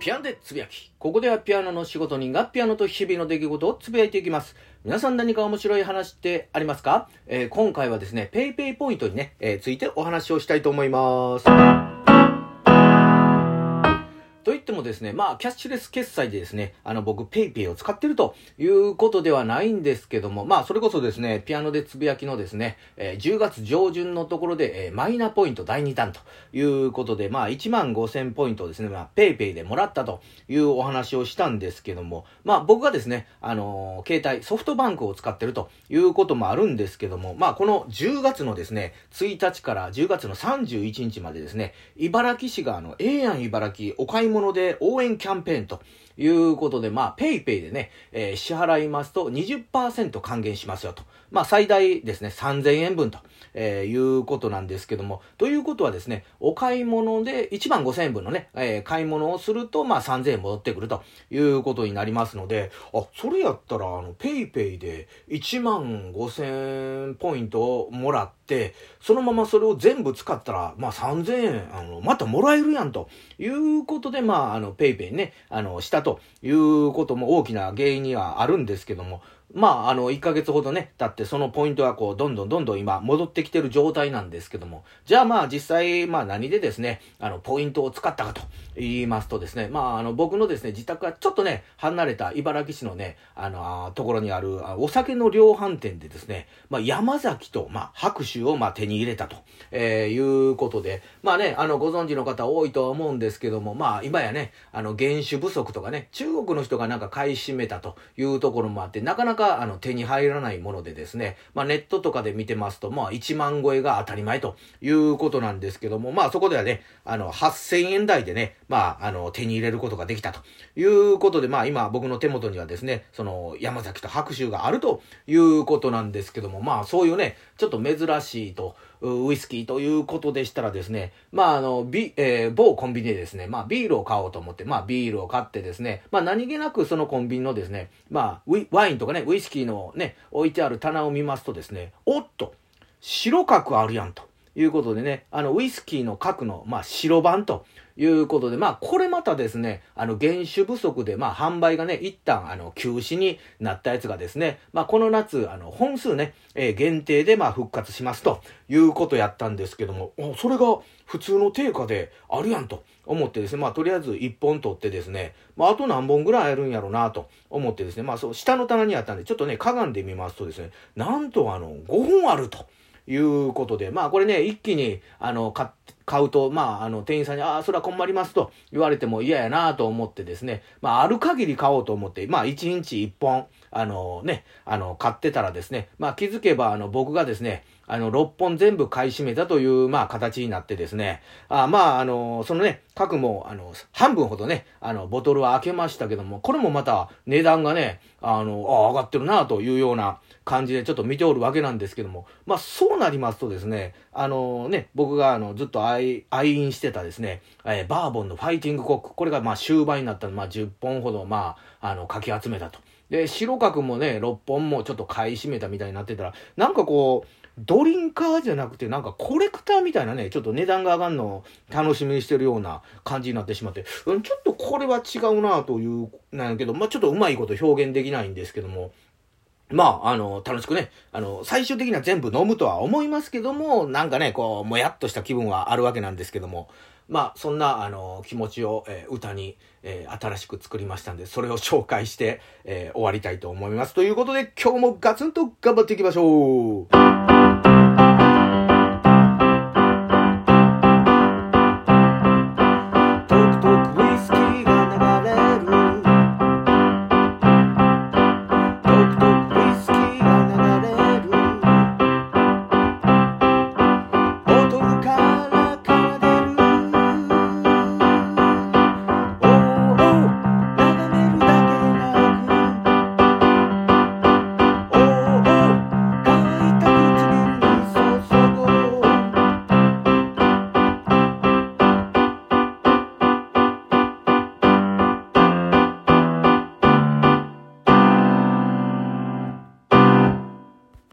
ピアノでつぶやき。ここではピアノの仕事人がピアノと日々の出来事をつぶやいていきます。皆さん何か面白い話ってありますか、えー、今回はですね、PayPay ポイントにね、えー、ついてお話をしたいと思います。ってもですね、まあ、キャッシュレス決済でですね、あの、僕、ペイペイを使ってるということではないんですけども、まあ、それこそですね、ピアノでつぶやきのですね、えー、10月上旬のところで、えー、マイナポイント第2弾ということで、まあ、1万5000ポイントですね、まあ、ペイペイでもらったというお話をしたんですけども、まあ、僕がですね、あのー、携帯、ソフトバンクを使ってるということもあるんですけども、まあ、この10月のですね、1日から10月の31日までですね、茨木市があの、ええやん茨木お買い物で応援キャンペーンということで、まあ、ペイペイでね、えー、支払いますと20%還元しますよと。まあ、最大ですね、3000円分と、えー、いうことなんですけども、ということはですね、お買い物で1万5000円分のね、えー、買い物をすると、まあ、3000円戻ってくるということになりますので、あ、それやったら、あの、ペイペイで1万5000ポイントをもらって、そのままそれを全部使ったら、まあ、3000円、あの、またもらえるやんということで、まあ、あの、ペイペイね、あの、したということも大きな原因にはあるんですけども、まあ、あの、1ヶ月ほどね、経って、そのポイントがこう、どんどんどんどん今、戻ってきてる状態なんですけども、じゃあまあ、実際、まあ、何でですね、あの、ポイントを使ったかと言いますとですね、まあ、あの、僕のですね、自宅はちょっとね、離れた茨城市のね、あの、ところにある、お酒の量販店でですね、まあ、山崎と、まあ、拍手を、まあ、手に入れたと、えー、いうことで、まあね、あの、ご存知の方多いとは思うんですけども、まあ、今やね、あの、原酒不足とかね、中国の人がなんか買い占めたというところもあって、なかなか、あの、手に入らないものでですね、まあ、ネットとかで見てますと、まあ、1万超えが当たり前ということなんですけども、まあ、そこではね、あの、8000円台でね、まあ、あの、手に入れることができたということで、まあ、今、僕の手元にはですね、その、山崎と白州があるということなんですけども、まあ、そういうね、ちょっと珍しいと、ウイスキーということでしたらですね、まあ、あの、ビ、えー、某コンビニでですね、まあ、ビールを買おうと思って、まあ、ビールを買ってですね、まあ、何気なくそのコンビニのですね、まあ、ワインとかね、ウイスキーのね、置いてある棚を見ますとですね、おっと、白角あるやんと。いうことでね、あの、ウイスキーの核の、まあ、白版ということで、まあ、これまたですね、あの、原酒不足で、まあ、販売がね、一旦、あの、休止になったやつがですね、まあ、この夏、あの、本数ね、えー、限定で、まあ、復活しますということやったんですけども、それが普通の定価であるやんと思ってですね、まあ、とりあえず1本取ってですね、まあ、あと何本ぐらいあるんやろうなと思ってですね、まあ、そう、下の棚にあったんで、ちょっとね、かがんでみますとですね、なんとあの、5本あると。いうことで、まあこれね、一気に、あの、買買うと、まあ、あの、店員さんに、ああ、それは困りますと言われても嫌やなと思ってですね、まあ、ある限り買おうと思って、まあ、1日1本、あのね、あの、買ってたらですね、まあ、気づけば、あの、僕がですね、あの、6本全部買い占めたという、まあ、形になってですね、あまあ、あの、そのね、核も、あの、半分ほどね、あの、ボトルは開けましたけども、これもまた値段がね、あの、あ上がってるなというような感じでちょっと見ておるわけなんですけども、まあ、そうなりますとですね、あのね、僕があの、ずっと愛、飲してたですね、えー、バーボンのファイティングコック、これがまあ終盤になったの。まあ、10本ほど、まあ、あの、かき集めたと。で、白角もね、6本もちょっと買い占めたみたいになってたら、なんかこう、ドリンカーじゃなくて、なんかコレクターみたいなね、ちょっと値段が上がるのを楽しみにしてるような感じになってしまって、うん、ちょっとこれは違うなという、なんやけど、まあちょっとうまいこと表現できないんですけども、まあ、あの、楽しくね、あの、最終的には全部飲むとは思いますけども、なんかね、こう、もやっとした気分はあるわけなんですけども、まあ、そんな、あの、気持ちを、えー、歌に、えー、新しく作りましたんで、それを紹介して、えー、終わりたいと思います。ということで、今日もガツンと頑張っていきましょうトクトク